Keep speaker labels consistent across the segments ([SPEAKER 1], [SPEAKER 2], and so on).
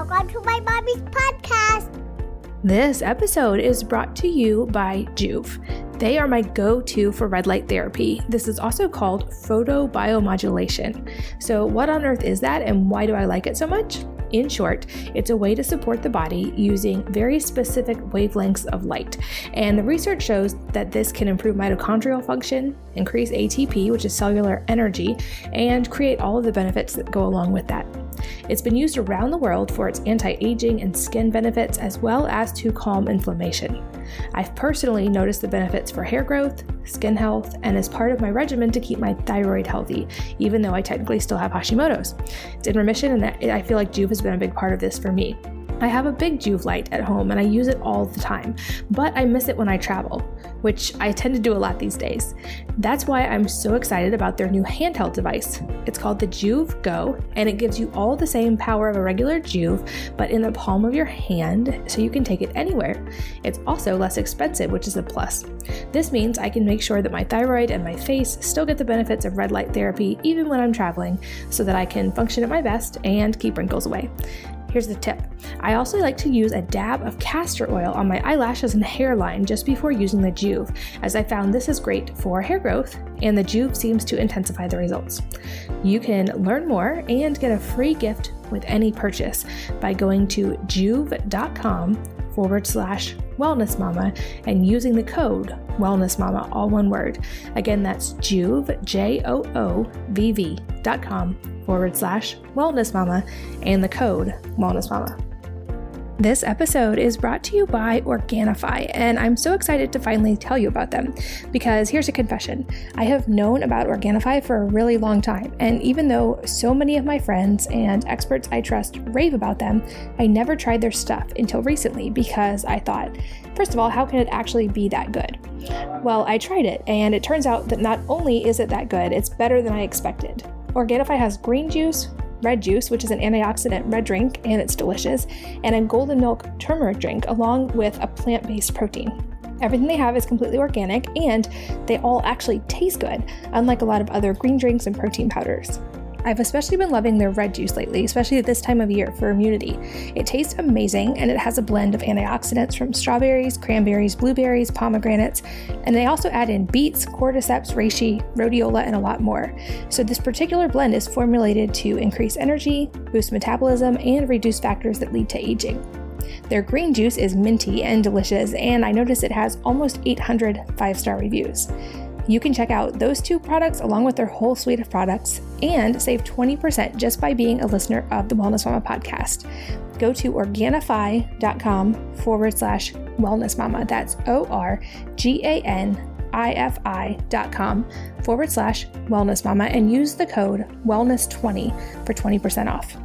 [SPEAKER 1] Welcome to my mommy's podcast.
[SPEAKER 2] This episode is brought to you by Joovv. They are my go to for red light therapy. This is also called photobiomodulation. So, what on earth is that, and why do I like it so much? In short, it's a way to support the body using very specific wavelengths of light. And the research shows that this can improve mitochondrial function, increase ATP, which is cellular energy, and create all of the benefits that go along with that. It's been used around the world for its anti aging and skin benefits, as well as to calm inflammation. I've personally noticed the benefits for hair growth, skin health, and as part of my regimen to keep my thyroid healthy, even though I technically still have Hashimoto's. It's in remission, and I feel like Joovv has been a big part of this for me. I have a big Joovv light at home and I use it all the time, but I miss it when I travel, which I tend to do a lot these days. That's why I'm so excited about their new handheld device. It's called the Joovv Go, and it gives you all the same power of a regular Joovv, but in the palm of your hand so you can take it anywhere. It's also less expensive, which is a plus. This means I can make sure that my thyroid and my face still get the benefits of red light therapy even when I'm traveling so that I can function at my best and keep wrinkles away. Here's the tip I also like to use a dab of castor oil on my eyelashes and hairline just before using the Joovv, as I found this is great for hair growth, and the Joovv seems to intensify the results. You can learn more and get a free gift with any purchase by going to joovv.com forward slash wellness mama and using the code wellness mama all one word again that's joovv j-o-o-v-v dot com forward slash wellness mama and the code wellness mama this episode is brought to you by Organifi, and I'm so excited to finally tell you about them because here's a confession. I have known about Organifi for a really long time, and even though so many of my friends and experts I trust rave about them, I never tried their stuff until recently because I thought, first of all, how can it actually be that good? Well, I tried it, and it turns out that not only is it that good, it's better than I expected. Organifi has green juice, red juice, which is an antioxidant red drink and it's delicious, and a golden milk turmeric drink, along with a plant based protein. Everything they have is completely organic and they all actually taste good, unlike a lot of other green drinks and protein powders. I've especially been loving their red juice lately, especially at this time of year for immunity. It tastes amazing and it has a blend of antioxidants from strawberries, cranberries, blueberries, pomegranates, and they also add in beets, cordyceps, reishi, rhodiola, and a lot more. So, this particular blend is formulated to increase energy, boost metabolism, and reduce factors that lead to aging. Their green juice is minty and delicious, and I notice it has almost 800 five star reviews. You can check out those two products along with their whole suite of products and save 20% just by being a listener of the Wellness Mama podcast. Go to Organifi.com forward slash wellness mama. That's O R G A N ifi.com forward slash wellness mama and use the code wellness20 for 20% off.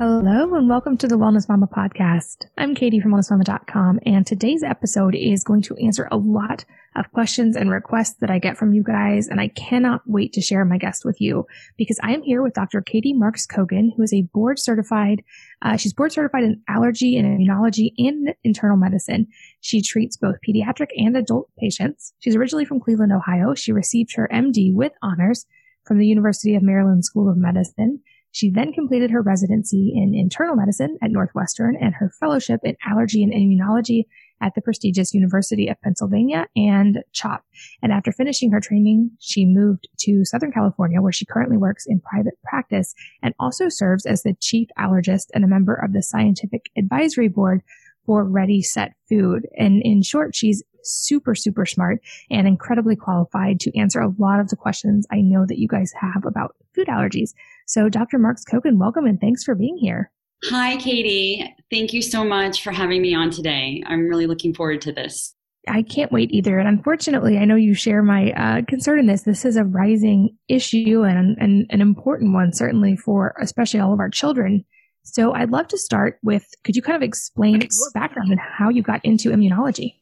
[SPEAKER 2] Hello and welcome to the Wellness Mama podcast. I'm Katie from wellnessmama.com and today's episode is going to answer a lot of questions and requests that I get from you guys. And I cannot wait to share my guest with you because I am here with Dr. Katie Marks Cogan, who is a board certified, uh, she's board certified in allergy and immunology and internal medicine. She treats both pediatric and adult patients. She's originally from Cleveland, Ohio. She received her MD with honors from the University of Maryland School of Medicine. She then completed her residency in internal medicine at Northwestern and her fellowship in allergy and immunology at the prestigious University of Pennsylvania and CHOP. And after finishing her training, she moved to Southern California where she currently works in private practice and also serves as the chief allergist and a member of the scientific advisory board for Ready Set Food. And in short, she's super, super smart and incredibly qualified to answer a lot of the questions I know that you guys have about food allergies. So Dr. Marks Cogan, welcome and thanks for being here.
[SPEAKER 3] Hi, Katie. Thank you so much for having me on today. I'm really looking forward to this.
[SPEAKER 2] I can't wait either. And unfortunately, I know you share my uh, concern in this. This is a rising issue and, and an important one, certainly for especially all of our children. So I'd love to start with could you kind of explain your background and how you got into immunology?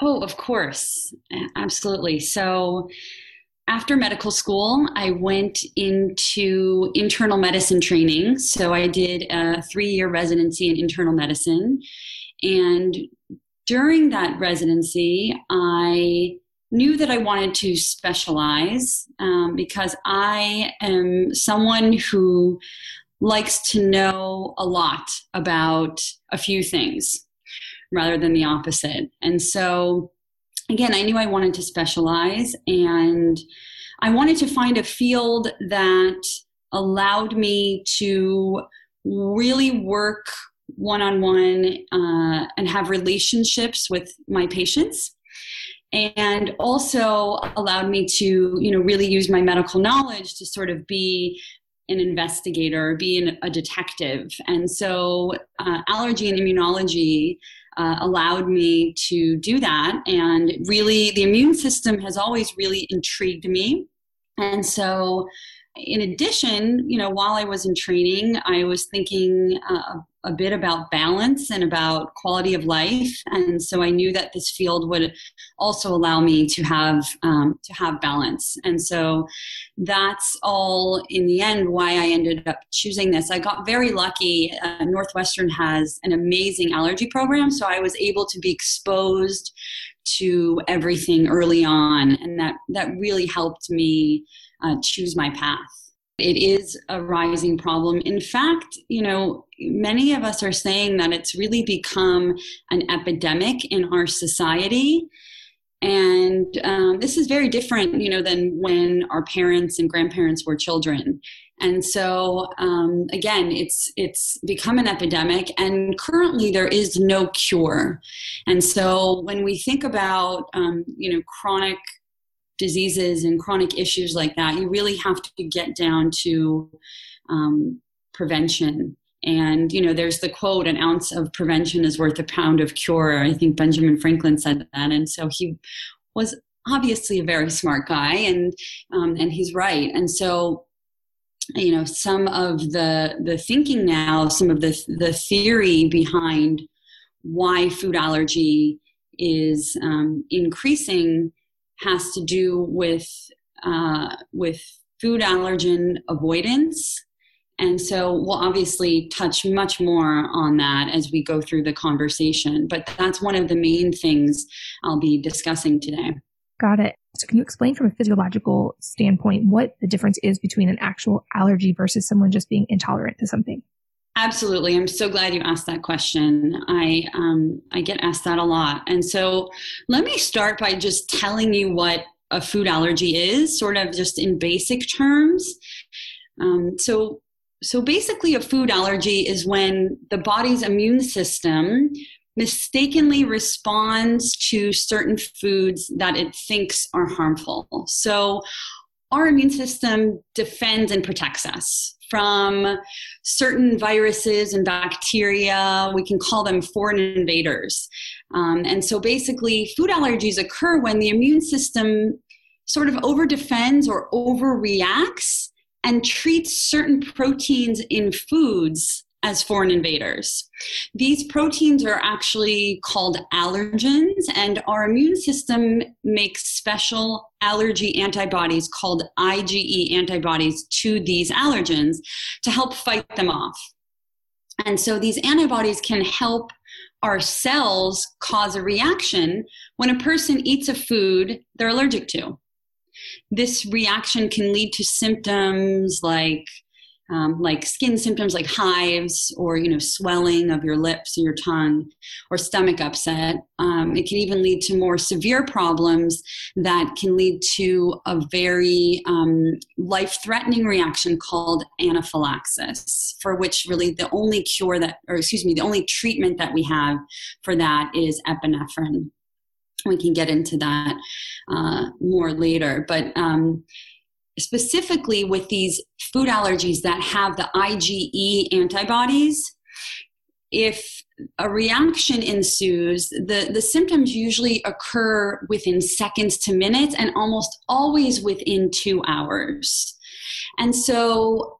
[SPEAKER 3] Oh, of course. Absolutely. So, after medical school, I went into internal medicine training. So I did a three year residency in internal medicine. And during that residency, I knew that I wanted to specialize um, because I am someone who likes to know a lot about a few things rather than the opposite. And so, again, I knew I wanted to specialize and I wanted to find a field that allowed me to really work one on one and have relationships with my patients and also allowed me to you know really use my medical knowledge to sort of be an investigator be an, a detective and so uh, allergy and immunology uh, allowed me to do that. And really the immune system has always really intrigued me. And so in addition, you know, while I was in training, I was thinking uh, a bit about balance and about quality of life, and so I knew that this field would also allow me to have um, to have balance. And so that's all in the end why I ended up choosing this. I got very lucky. Uh, Northwestern has an amazing allergy program, so I was able to be exposed to everything early on, and that that really helped me uh, choose my path. It is a rising problem. In fact, you know, many of us are saying that it's really become an epidemic in our society. And um, this is very different, you know, than when our parents and grandparents were children. And so, um, again, it's it's become an epidemic, and currently there is no cure. And so, when we think about, um, you know, chronic diseases and chronic issues like that, you really have to get down to um, prevention. And, you know, there's the quote, an ounce of prevention is worth a pound of cure. I think Benjamin Franklin said that. And so he was obviously a very smart guy and, um, and he's right. And so, you know, some of the, the thinking now, some of the, the theory behind why food allergy is um, increasing has to do with uh, with food allergen avoidance. And so we'll obviously touch much more on that as we go through the conversation. But that's one of the main things I'll be discussing today.
[SPEAKER 2] Got it. So can you explain from a physiological standpoint what the difference is between an actual allergy versus someone just being intolerant to something?
[SPEAKER 3] Absolutely. I'm so glad you asked that question. I um, I get asked that a lot. And so let me start by just telling you what a food allergy is, sort of just in basic terms. Um, so so basically a food allergy is when the body's immune system mistakenly responds to certain foods that it thinks are harmful. So our immune system defends and protects us from certain viruses and bacteria. We can call them foreign invaders. Um, and so basically, food allergies occur when the immune system sort of over defends or overreacts and treats certain proteins in foods as foreign invaders. These proteins are actually called allergens, and our immune system makes special allergy antibodies called IgE antibodies to these allergens to help fight them off. And so these antibodies can help our cells cause a reaction when a person eats a food they're allergic to. This reaction can lead to symptoms like um, like skin symptoms like hives or you know swelling of your lips or your tongue or stomach upset. Um, it can even lead to more severe problems that can lead to a very um, life-threatening reaction called anaphylaxis for which really the only cure that or excuse me the only treatment that we have for that is epinephrine. We can get into that uh, more later but um, specifically with these food allergies that have the IgE antibodies, if a reaction ensues, the, the symptoms usually occur within seconds to minutes and almost always within two hours. And so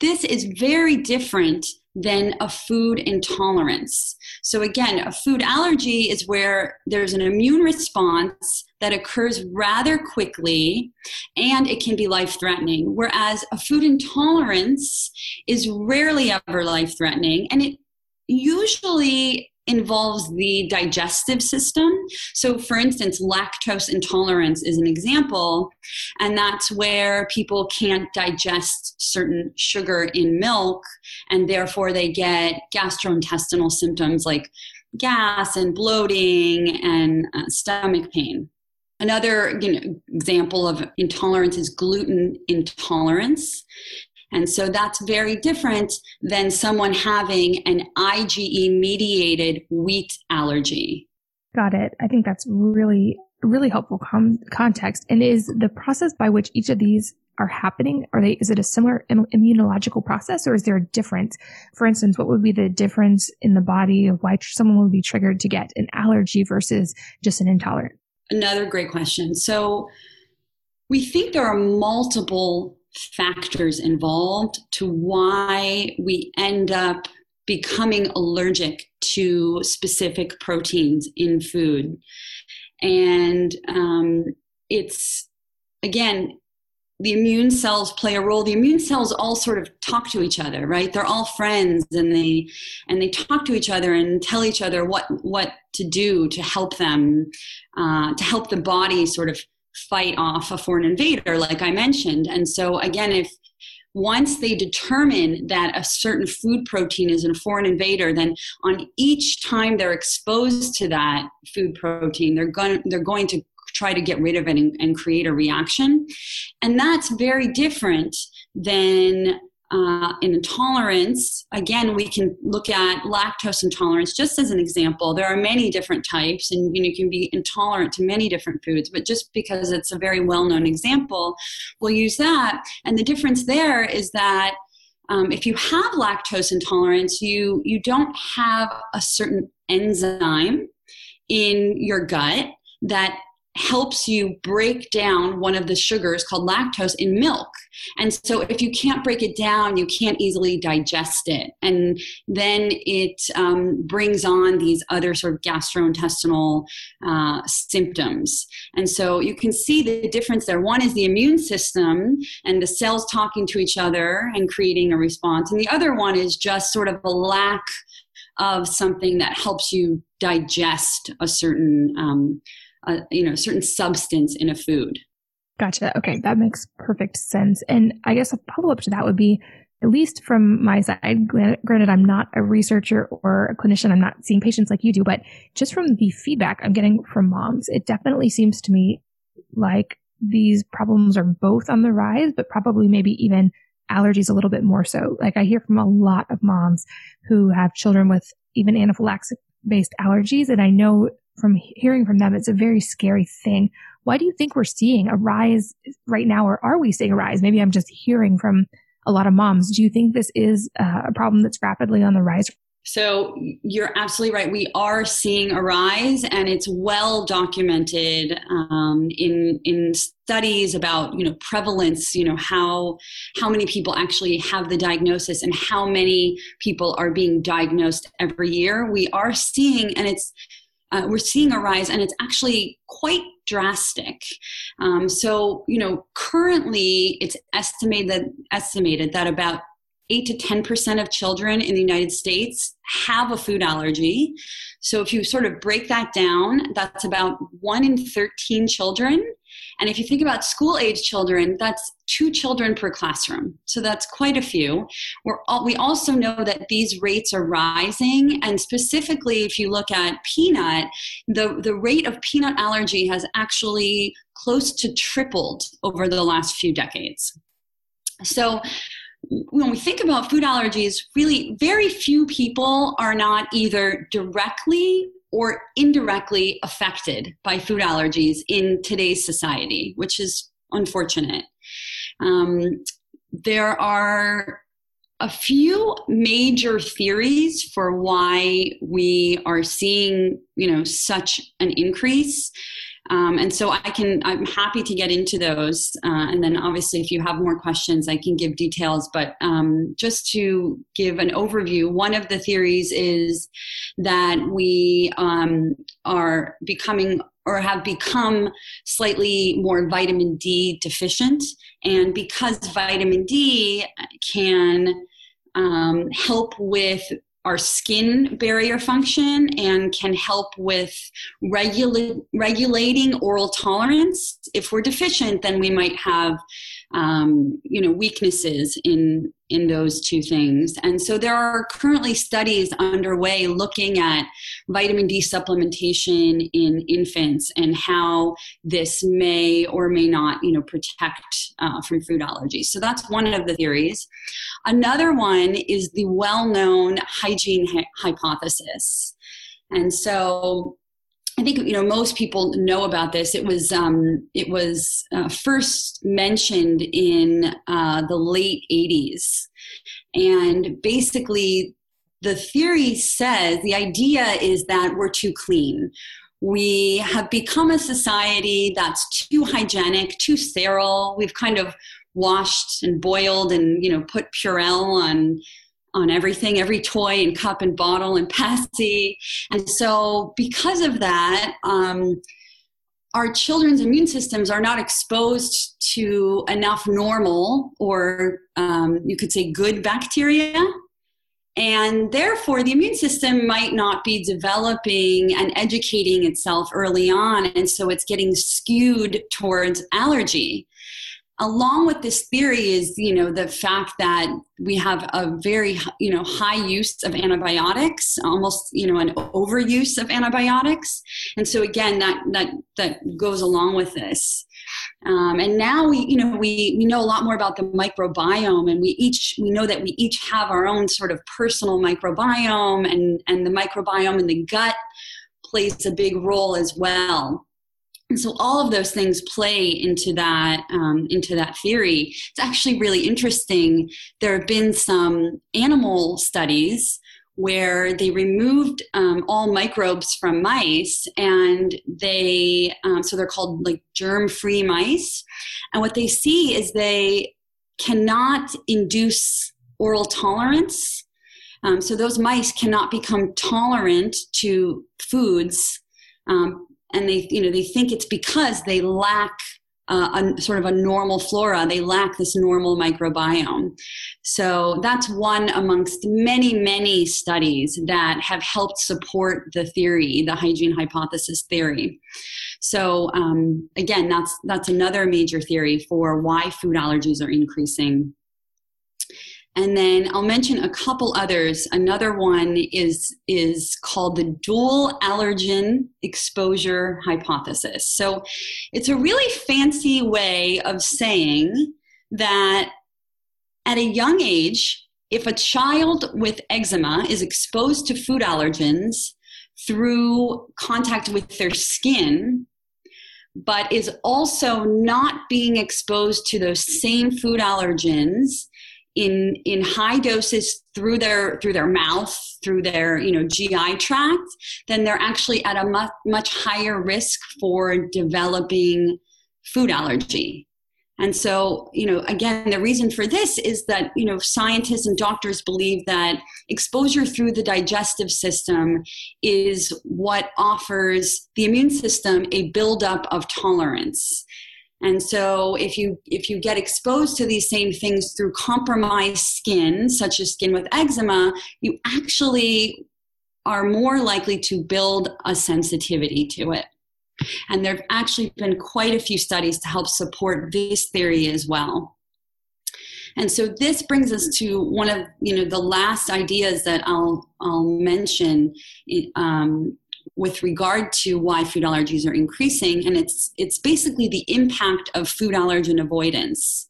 [SPEAKER 3] this is very different than a food intolerance. So, again, a food allergy is where there's an immune response that occurs rather quickly and it can be life threatening, whereas a food intolerance is rarely ever life threatening and it usually involves the digestive system. So, for instance, lactose intolerance is an example, and that's where people can't digest certain sugar in milk, and therefore they get gastrointestinal symptoms like gas and bloating and uh, stomach pain. Another you know, example of intolerance is gluten intolerance. And so that's very different than someone having an IgE mediated wheat allergy.
[SPEAKER 2] Got it. I think that's really, really helpful com- context. And is the process by which each of these are happening, are they, is it a similar Im- immunological process or is there a difference? For instance, what would be the difference in the body of why someone would be triggered to get an allergy versus just an intolerance?
[SPEAKER 3] Another great question. So we think there are multiple factors involved to why we end up becoming allergic to specific proteins in food. And um, it's, again, the immune cells play a role the immune cells all sort of talk to each other right they're all friends and they and they talk to each other and tell each other what what to do to help them uh, to help the body sort of fight off a foreign invader, like I mentioned. And so, again, if once they determine that a certain food protein is a foreign invader, then on each time they're exposed to that food protein, they're going they're going to try to get rid of it and, and create a reaction, and that's very different than uh, intolerance, again, we can look at lactose intolerance just as an example. There are many different types, and you, know, you can be intolerant to many different foods, but just because it's a very well known example, we'll use that. And the difference there is that um, if you have lactose intolerance, you, you don't have a certain enzyme in your gut that helps you break down one of the sugars called lactose in milk. And so, if you can't break it down, you can't easily digest it. And then it um, brings on these other sort of gastrointestinal uh, symptoms. And so, you can see the difference there. One is the immune system and the cells talking to each other and creating a response. And the other one is just sort of a lack of something that helps you digest a certain. Um, a you know certain substance in a food.
[SPEAKER 2] Gotcha. Okay, that makes perfect sense. And I guess a follow up to that would be, at least from my side, granted, I'm not a researcher or a clinician, I'm not seeing patients like you do, but just from the feedback I'm getting from moms, it definitely seems to me like these problems are both on the rise, but probably maybe even allergies a little bit more so. Like I hear from a lot of moms who have children with even anaphylaxis based allergies. And I know from hearing from them, it's a very scary thing. Why do you think we're seeing a rise right now, or are we seeing a rise? Maybe I'm just hearing from a lot of moms. Do you think this is uh, a problem that's rapidly on the rise?
[SPEAKER 3] So you're absolutely right. We are seeing a rise, and it's well documented um, in in studies about you know prevalence. You know how how many people actually have the diagnosis, and how many people are being diagnosed every year. We are seeing, and it's uh, we're seeing a rise and it's actually quite drastic. Um, so you know currently it's estimated estimated that about 8 to 10% of children in the United States have a food allergy. So if you sort of break that down, that's about 1 in 13 children. And if you think about school age children, that's two children per classroom. So that's quite a few. All, we also know that these rates are rising. And specifically, if you look at peanut, the, the rate of peanut allergy has actually close to tripled over the last few decades. So when we think about food allergies, really very few people are not either directly or indirectly affected by food allergies in today's society, which is unfortunate. Um, there are a few major theories for why we are seeing, you know, such an increase. Um, and so I can, I'm happy to get into those. Uh, and then obviously, if you have more questions, I can give details. But um, just to give an overview, one of the theories is that we um, are becoming or have become slightly more vitamin D deficient. And because vitamin D can um, help with our skin barrier function and can help with regula- regulating oral tolerance. If we're deficient, then we might have um, you know weaknesses in in those two things. And so there are currently studies underway looking at vitamin d supplementation in infants and how this may or may not you know protect uh, from food allergies. So that's one of the theories. Another one is the well-known hygiene hypothesis. And so I think you know most people know about this. It was um, it was uh, first mentioned in uh, the late '80s, and basically the theory says the idea is that we're too clean. We have become a society that's too hygienic, too sterile. We've kind of washed and boiled and you know put Purell on on everything, every toy and cup and bottle and passy. And so, because of that, um, our children's immune systems are not exposed to enough normal or um, you could say good bacteria. And therefore, the immune system might not be developing and educating itself early on. And so it's getting skewed towards allergy along with this theory is you know the fact that we have a very you know high use of antibiotics almost you know an overuse of antibiotics. And so again that that that goes along with this. Um, and now we you know we we know a lot more about the microbiome and we each we know that we each have our own sort of personal microbiome and and the microbiome in the gut plays a big role as well and so all of those things play into that um, into that theory. It's actually really interesting. There have been some animal studies where they removed um, all microbes from mice and they um, so they're called like germ free mice. And what they see is they cannot induce oral tolerance. Um, so those mice cannot become tolerant to foods um, and they you know they think it's because they lack uh, a sort of a normal flora. They lack this normal microbiome. So that's one amongst many, many studies that have helped support the theory, the hygiene hypothesis theory. So um, again, that's that's another major theory for why food allergies are increasing and then I'll mention a couple others. Another one is, is called the dual allergen exposure hypothesis. So it's a really fancy way of saying that at a young age, if a child with eczema is exposed to food allergens through contact with their skin, but is also not being exposed to those same food allergens in in high doses through their through their mouth through their you know GI tract then they're actually at a much much higher risk for developing food allergy. And so you know again the reason for this is that you know scientists and doctors believe that exposure through the digestive system is what offers the immune system a buildup of tolerance and so if you if you get exposed to these same things through compromised skin, such as skin with eczema, you actually are more likely to build a sensitivity to it. And there have actually been quite a few studies to help support this theory as well. And so this brings us to one of you know the last ideas that I'll I'll mention um, with regard to why food allergies are increasing and it's it's basically the impact of food allergen avoidance.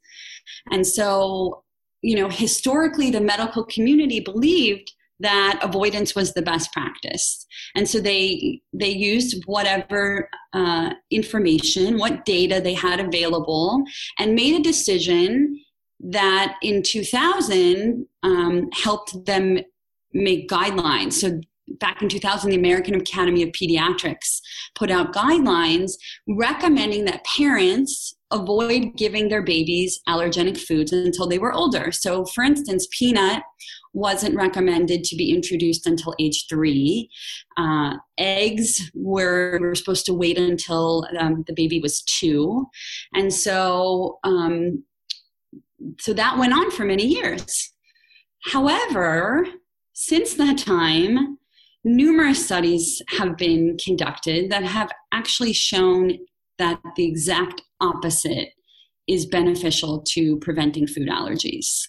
[SPEAKER 3] And so you know historically the medical community believed that avoidance was the best practice. And so they they used whatever uh, information what data they had available and made a decision that in 2000 um, helped them make guidelines. So back in 2000, the American Academy of Pediatrics put out guidelines recommending that parents avoid giving their babies allergenic foods until they were older. So, for instance, peanut wasn't recommended to be introduced until age three. Uh, eggs were, were supposed to wait until um, the baby was two. And so, um, so that went on for many years. However, since that time, numerous studies have been conducted that have actually shown that the exact opposite is beneficial to preventing food allergies.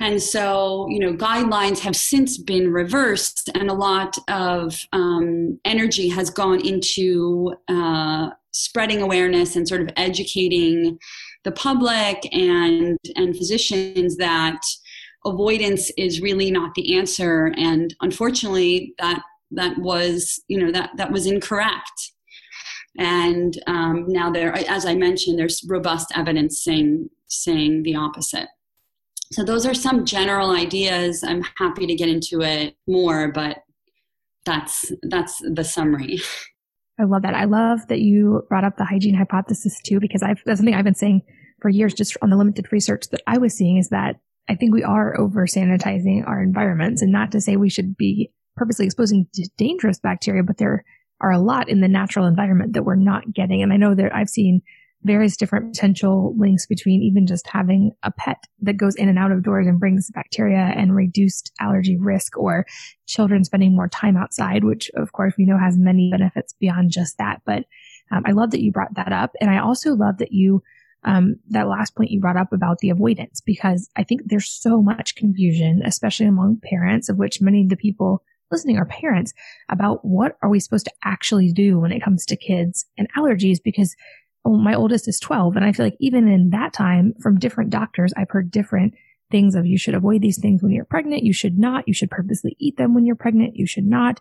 [SPEAKER 3] And so, you know, guidelines have since been reversed, and a lot of um, energy has gone into uh, spreading awareness and sort of educating the public and and physicians that avoidance is really not the answer. And unfortunately, that that was you know that that was incorrect. And um, now there, as I mentioned, there's robust evidence saying saying the opposite. So those are some general ideas. I'm happy to get into it more, but that's that's the summary.
[SPEAKER 2] I love that. I love that you brought up the hygiene hypothesis too, because I've, that's something I've been saying for years, just on the limited research that I was seeing is that I think we are over sanitizing our environments and not to say we should be purposely exposing to dangerous bacteria, but there are a lot in the natural environment that we're not getting. And I know that I've seen various different potential links between even just having a pet that goes in and out of doors and brings bacteria and reduced allergy risk or children spending more time outside, which of course we know has many benefits beyond just that. But um, I love that you brought that up. And I also love that you, um, that last point you brought up about the avoidance, because I think there's so much confusion, especially among parents, of which many of the people listening are parents about what are we supposed to actually do when it comes to kids and allergies because oh, my oldest is 12. And I feel like even in that time from different doctors, I've heard different things of you should avoid these things when you're pregnant. You should not. You should purposely eat them when you're pregnant. You should not.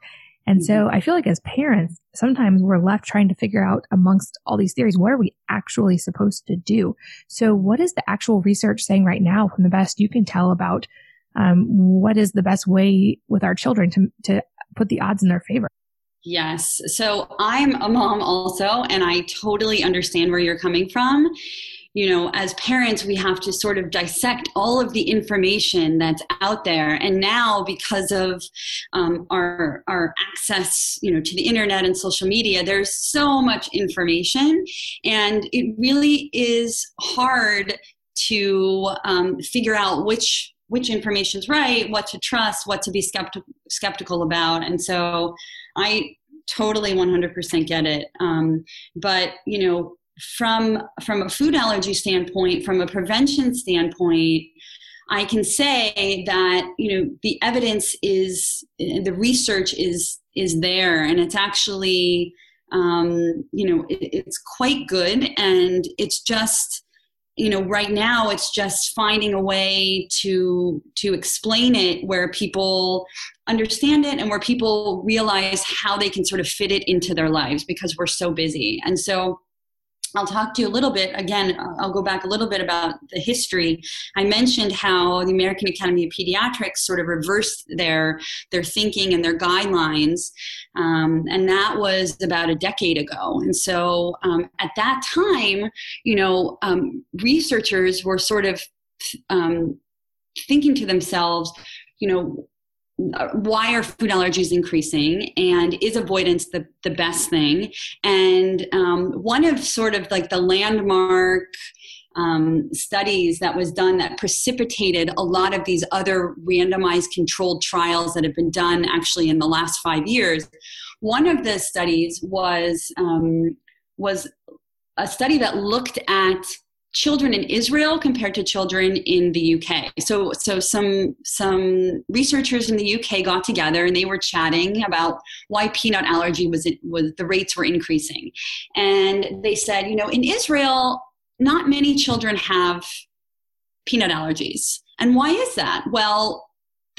[SPEAKER 2] And so mm-hmm. I feel like as parents, sometimes we're left trying to figure out amongst all these theories, what are we actually supposed to do? So what is the actual research saying right now from the best you can tell about um, what is the best way with our children to, to put the odds in their favor?
[SPEAKER 3] Yes. So I'm a mom also, and I totally understand where you're coming from. You know, as parents, we have to sort of dissect all of the information that's out there. And now, because of um, our our access, you know, to the internet and social media, there's so much information, and it really is hard to um, figure out which which information's right, what to trust, what to be skepti- skeptical about. And so I totally 100% get it. Um, but, you know, from from a food allergy standpoint, from a prevention standpoint, I can say that you know the evidence is the research is is there, and it's actually um, you know it, it's quite good, and it's just you know right now it's just finding a way to to explain it where people understand it and where people realize how they can sort of fit it into their lives because we're so busy. And so I'll talk to you a little bit again. I'll go back a little bit about the history. I mentioned how the American Academy of Pediatrics sort of reversed their their thinking and their guidelines, um, and that was about a decade ago. And so um, at that time, you know, um, researchers were sort of um, thinking to themselves, you know, why are food allergies increasing and is avoidance the, the best thing? And um, one of sort of like the landmark um, studies that was done that precipitated a lot of these other randomized controlled trials that have been done actually in the last five years one of the studies was um, was a study that looked at children in Israel compared to children in the UK. So so some some researchers in the UK got together and they were chatting about why peanut allergy was was the rates were increasing. And they said, you know, in Israel not many children have peanut allergies. And why is that? Well,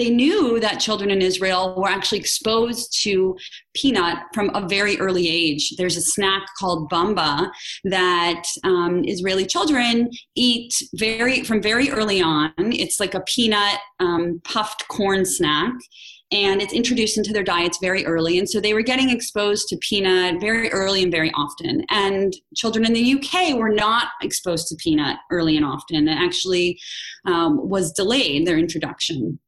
[SPEAKER 3] they knew that children in Israel were actually exposed to peanut from a very early age. There's a snack called bamba that um, Israeli children eat very from very early on. It's like a peanut um, puffed corn snack and it's introduced into their diets very early. And so they were getting exposed to peanut very early and very often. And children in the UK were not exposed to peanut early and often. It actually um, was delayed, their introduction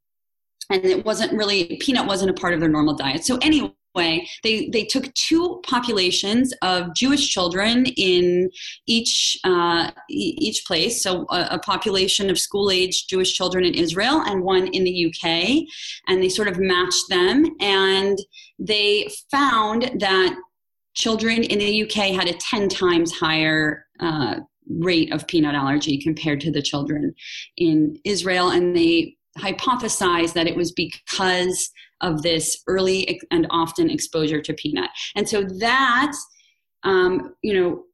[SPEAKER 3] and it wasn't really peanut wasn't a part of their normal diet so anyway anyway, they, they took two populations of Jewish children in each, uh, each place. So, a, a population of school age Jewish children in Israel and one in the UK. And they sort of matched them. And they found that children in the UK had a 10 times higher uh, rate of peanut allergy compared to the children in Israel. And they hypothesized that it was because of this early and often exposure to peanut. And so that, um, you know,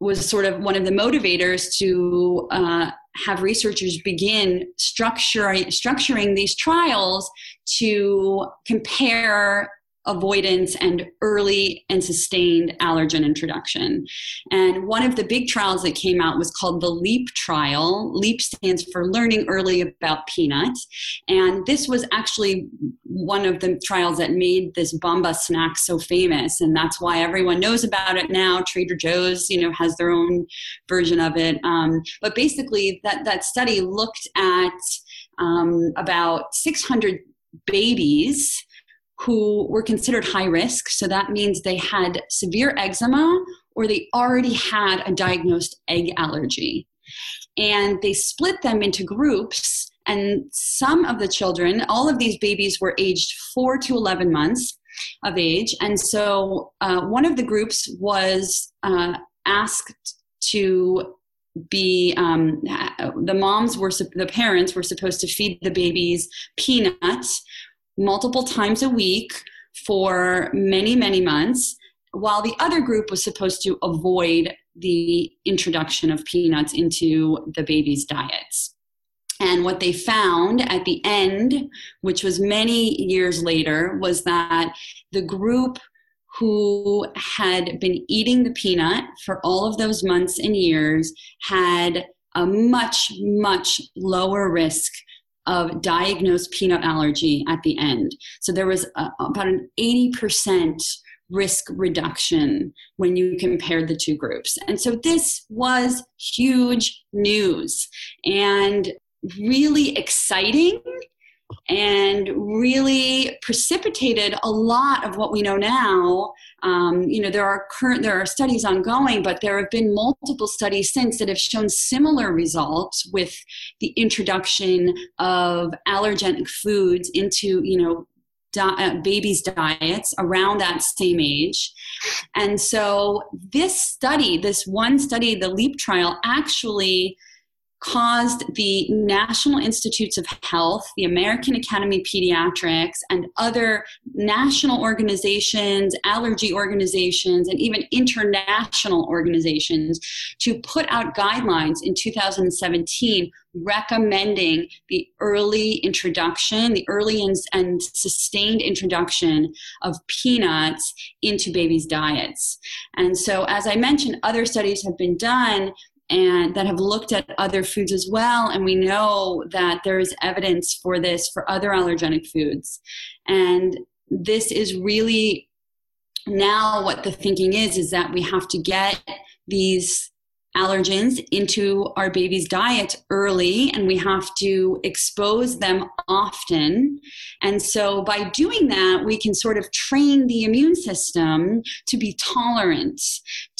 [SPEAKER 3] was sort of one of the motivators to uh, have researchers begin structuring, structuring these trials to compare avoidance and early and sustained allergen introduction. And one of the big trials that came out was called the LEAP trial. LEAP stands for Learning Early About Peanuts. And this was actually one of the trials that made this Bamba snack so famous. And that's why everyone knows about it now. Trader Joe's, you know, has their own version of it. Um, but basically, that, that study looked at um, about 600 babies who were considered high risk. So that means they had severe eczema or they already had a diagnosed egg allergy. And they split them into groups. And some of the children, all of these babies were aged 4 to 11 months of age. And so uh, one of the groups was uh, asked to be um, the moms were the parents were supposed to feed the babies peanuts multiple times a week for many, many months, while the other group was supposed to avoid the introduction of peanuts into the baby's diets. And what they found at the end, which was many years later, was that the group who had been eating the peanut for all of those months and years had a much, much lower risk of diagnosed peanut allergy at the end. So there was a, about an 80% risk reduction when you compared the two groups. And so this was huge news and really exciting and really precipitated a lot of what we know now. Um, you know, there are current there are studies ongoing, but there have been multiple studies since that have shown similar results with the introduction of allergenic foods into you know Di- uh, babies' diets around that same age. And so, this study, this one study, the LEAP trial, actually caused the National Institutes of Health, the American Academy of Pediatrics, and other national organizations, allergy organizations, and even international organizations to put out guidelines in 2017 recommending the early introduction, the early and, and, sustained introduction of peanuts into babies' diets. And so, as I mentioned, other studies have been done and that have looked at other foods as well. And we know that there is evidence for this for other allergenic foods. And this is really now what the thinking is is that we have to get these allergens into our baby's diet early and we have to expose them often. And so by doing that, we can sort of train the immune system to be tolerant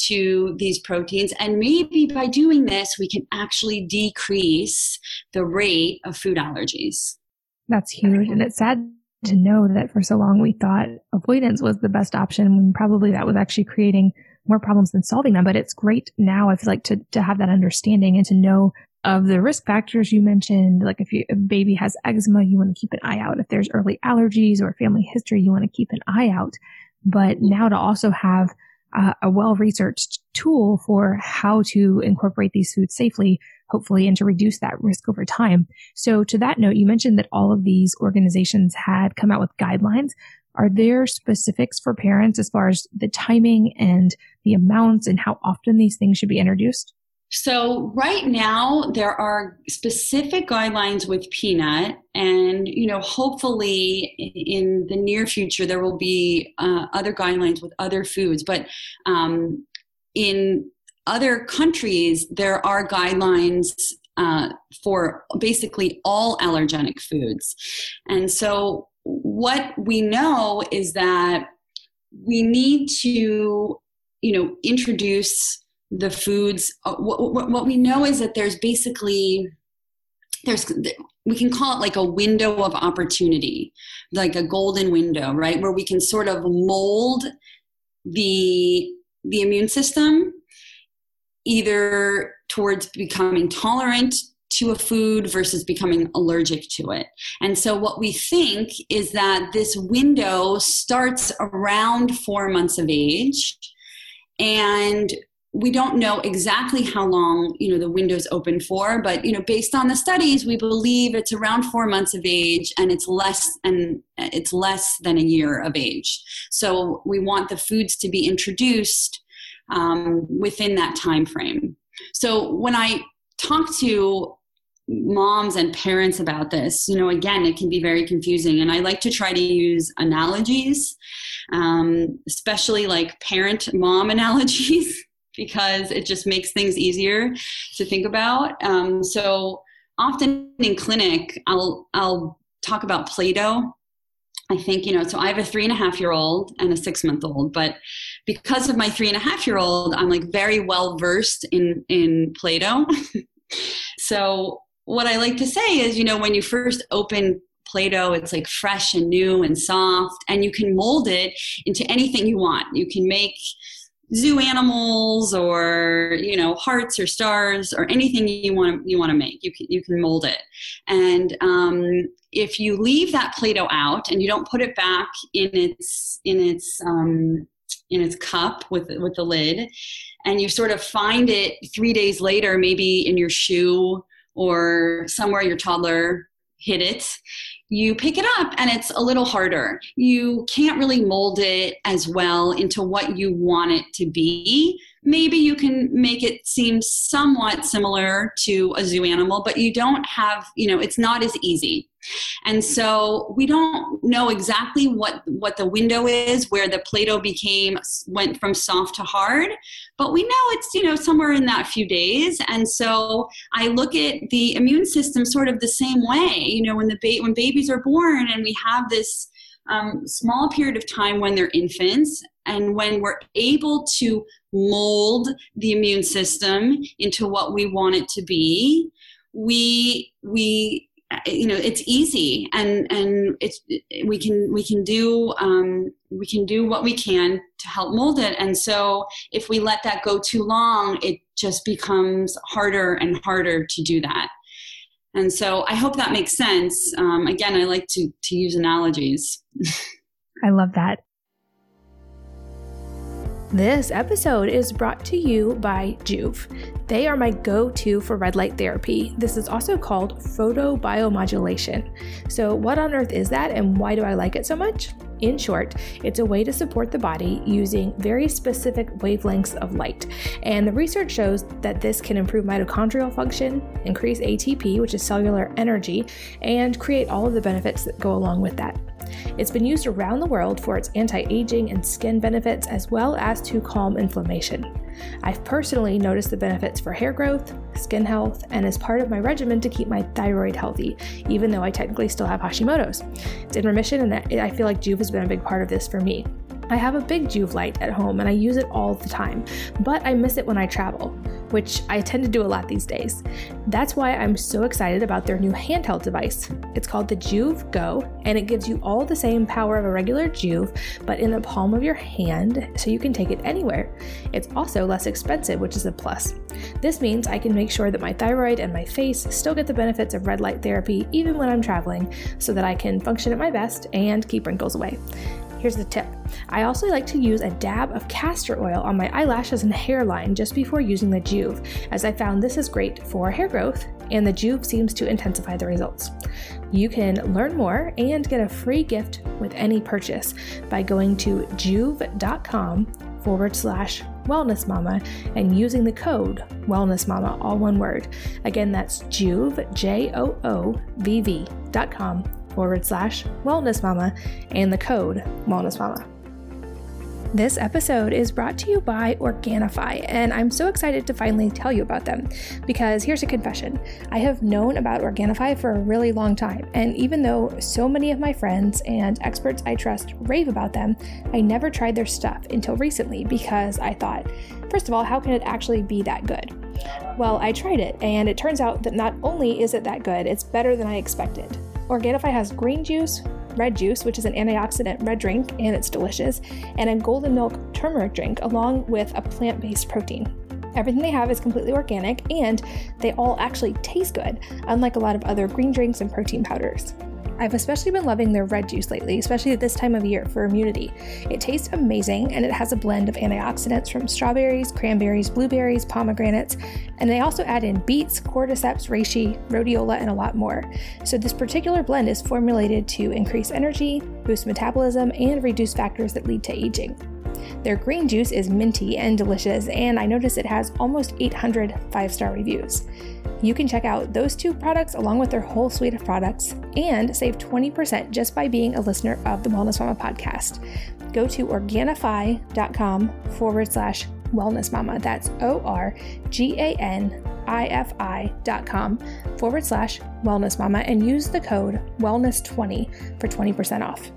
[SPEAKER 3] to these proteins. And maybe by doing this, we can actually decrease the rate of food allergies.
[SPEAKER 2] That's huge. And it's sad to know that for so long we thought avoidance was the best option when probably that was actually creating more problems than solving them. But it's great now, I feel like, to, to have that understanding and to know of the risk factors you mentioned. Like if, you, if a baby has eczema, you want to keep an eye out. If there's early allergies or family history, you want to keep an eye out. But mm. now to also have uh, a well researched tool for how to incorporate these foods safely, hopefully, and to reduce that risk over time. So to that note, you mentioned that all of these organizations had come out with guidelines. Are there specifics for parents as far as the timing and the amounts and how often these things should be introduced?
[SPEAKER 3] So right now there are specific guidelines with peanut, and you know hopefully in the near future there will be uh, other guidelines with other foods. But um, in other countries there are guidelines uh, for basically all allergenic foods, and so what we know is that we need to, you know, introduce the foods. Uh, what, what, what we know is that there's basically there's we can call it like a window of opportunity like a golden window right where we can sort of mold the the immune system either towards becoming tolerant to a food versus becoming allergic to it. And so, what we think is that this window starts around four months of age. And we don't know exactly how long you know the window's open for but you know based on the studies we believe it's around four months of age and it's less and it's less than a year of age. So we want the foods to be introduced um, within that time frame. So when i talk to moms and parents about this you know again it can be very confusing and i like to try to use analogies um, especially like parent mom analogies because it just makes things easier to think about um, so often in clinic i'll i'll talk about play-doh I think, you know, so I have a three and a half year old and a six month old, but because of my three and a half year old, I'm like very well versed in, in Play Doh. so what I like to say is, you know, when you first open Play Doh, it's like fresh and new and soft, and you can mold it into anything you want. You can make zoo animals or you know hearts or stars or anything you want you want to make. You can you can mold it. And um, if you leave that play-doh out and you don't put it back in its in its um, in its cup with with the lid and you sort of find it three days later maybe in your shoe or somewhere your toddler hid it, you pick it up and it's a little harder. You can't really mold it as well into what you want it to be. Maybe you can make it seem somewhat similar to a zoo animal, but you don't have, you know, it's not as easy. And so we don't know exactly what, what the window is where the Play-Doh became, went from soft to hard, but we know it's, you know, somewhere in that few days. And so I look at the immune system sort of the same way, you know, when the ba- when babies are born and we have this um, small period of time when they're infants and when we're able to mold the immune system into what we want it to be. We we you know it's easy and and it's we can we can do um, we can do what we can to help mold it. And so if we let that go too long it just becomes harder and harder to do that. And so i hope that makes sense. Um, again i like to to use analogies.
[SPEAKER 2] I love that this episode is brought to you by Joovv. They are my go to for red light therapy. This is also called photobiomodulation. So, what on earth is that and why do I like it so much? In short, it's a way to support the body using very specific wavelengths of light. And the research shows that this can improve mitochondrial function, increase ATP, which is cellular energy, and create all of the benefits that go along with that. It's been used around the world for its anti aging and skin benefits as well as to calm inflammation. I've personally noticed the benefits for hair growth, skin health, and as part of my regimen to keep my thyroid healthy, even though I technically still have Hashimoto's. It's in remission, and I feel like Joovv has been a big part of this for me. I have a big Joovv light at home and I use it all the time, but I miss it when I travel, which I tend to do a lot these days. That's why I'm so excited about their new handheld device. It's called the Joovv Go, and it gives you all the same power of a regular Joovv, but in the palm of your hand so you can take it anywhere. It's also less expensive, which is a plus. This means I can make sure that my thyroid and my face still get the benefits of red light therapy even when I'm traveling so that I can function at my best and keep wrinkles away. Here's the tip I also like to use a dab of castor oil on my eyelashes and hairline just before using the Joovv, as I found this is great for hair growth, and the Joovv seems to intensify the results. You can learn more and get a free gift with any purchase by going to joovv.com forward slash wellness mama and using the code wellness mama all one word again that's joovv j-o-o-v-v dot com forward slash wellness mama and the code wellness mama. This episode is brought to you by Organifi, and I'm so excited to finally tell you about them because here's a confession. I have known about Organifi for a really long time, and even though so many of my friends and experts I trust rave about them, I never tried their stuff until recently because I thought, first of all, how can it actually be that good? Well, I tried it, and it turns out that not only is it that good, it's better than I expected. Organifi has green juice, red juice, which is an antioxidant red drink, and it's delicious, and a golden milk turmeric drink, along with a plant based protein. Everything they have is completely organic, and they all actually taste good, unlike a lot of other green drinks and protein powders. I've especially been loving their red juice lately, especially at this time of year for immunity. It tastes amazing and it has a blend of antioxidants from strawberries, cranberries, blueberries, pomegranates, and they also add in beets, cordyceps, reishi, rhodiola, and a lot more. So, this particular blend is formulated to increase energy, boost metabolism, and reduce factors that lead to aging. Their green juice is minty and delicious, and I notice it has almost 800 five star reviews. You can check out those two products along with their whole suite of products and save 20% just by being a listener of the Wellness Mama podcast. Go to Organifi.com forward slash wellness mama. That's O R G A N I F I dot com forward slash wellness mama and use the code wellness20 for 20% off.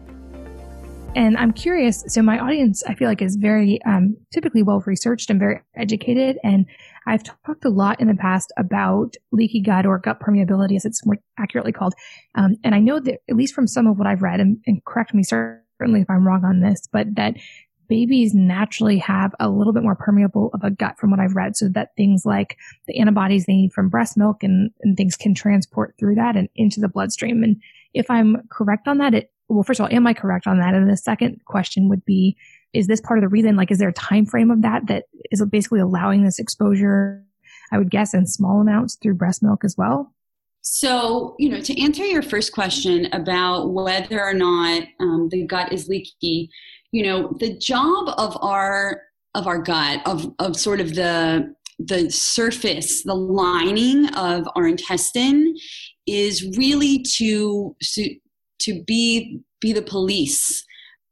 [SPEAKER 2] And I'm curious. So my audience, I feel like is very um, typically well researched and very educated. And I've talked a lot in the past about leaky gut or gut permeability, as it's more accurately called. Um, and I know that at least from some of what I've read, and, and correct me certainly if I'm wrong on this, but that babies naturally have a little bit more permeable of a gut from what I've read, so that things like the antibodies they need from breast milk and, and things can transport through that and into the bloodstream. And if I'm correct on that, it well, first of all, am I correct on that? And the second question would be, is this part of the reason? Like, is there a time frame of that that is basically allowing this exposure? I would guess in small amounts through breast milk as well.
[SPEAKER 3] So, you know, to answer your first question about whether or not um, the gut is leaky, you know, the job of our of our gut of of sort of the the surface, the lining of our intestine is really to to be be the police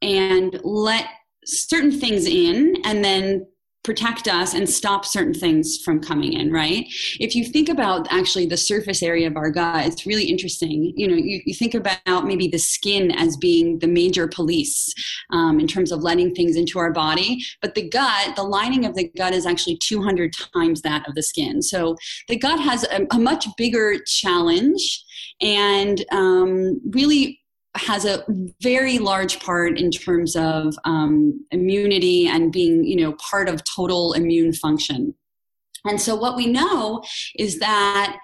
[SPEAKER 3] and let certain things in and then protect us and stop certain things from coming in right? If you think about actually the surface area of our gut it's really interesting. You know you, you think about maybe the skin as being the major police um, in terms of letting things into our body but the gut the lining of the gut is actually 200 times that of the skin. So the gut has a, a much bigger challenge and um, really has a very large part in terms of um, immunity and being you know part of total immune function. And so what we know is that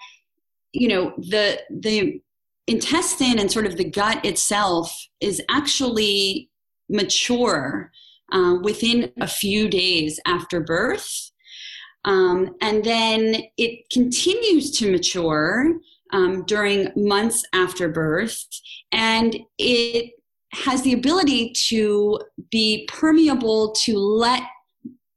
[SPEAKER 3] you know the the intestine and sort of the gut itself is actually mature uh, within a few days after birth. Um, and then it continues to mature um, during months after birth, and it has the ability to be permeable to let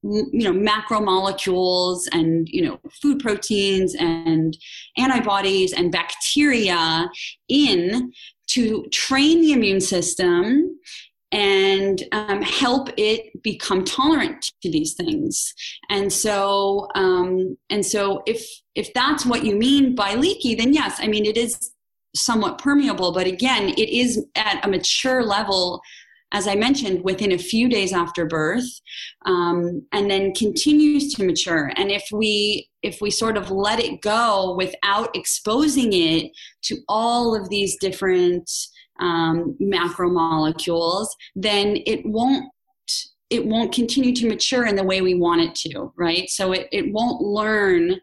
[SPEAKER 3] you know macromolecules and you know food proteins and antibodies and bacteria in to train the immune system and um, help it become tolerant to these things. And so um, and so if if that's what you mean by leaky then yes i mean it is somewhat permeable but again it is at a mature level as i mentioned within a few days after birth um, and then continues to mature. And if we if we sort of let it go without exposing it to all of these different um, macromolecules, then it won't it won't continue to mature in the way we want it to, right? So it, it won't learn.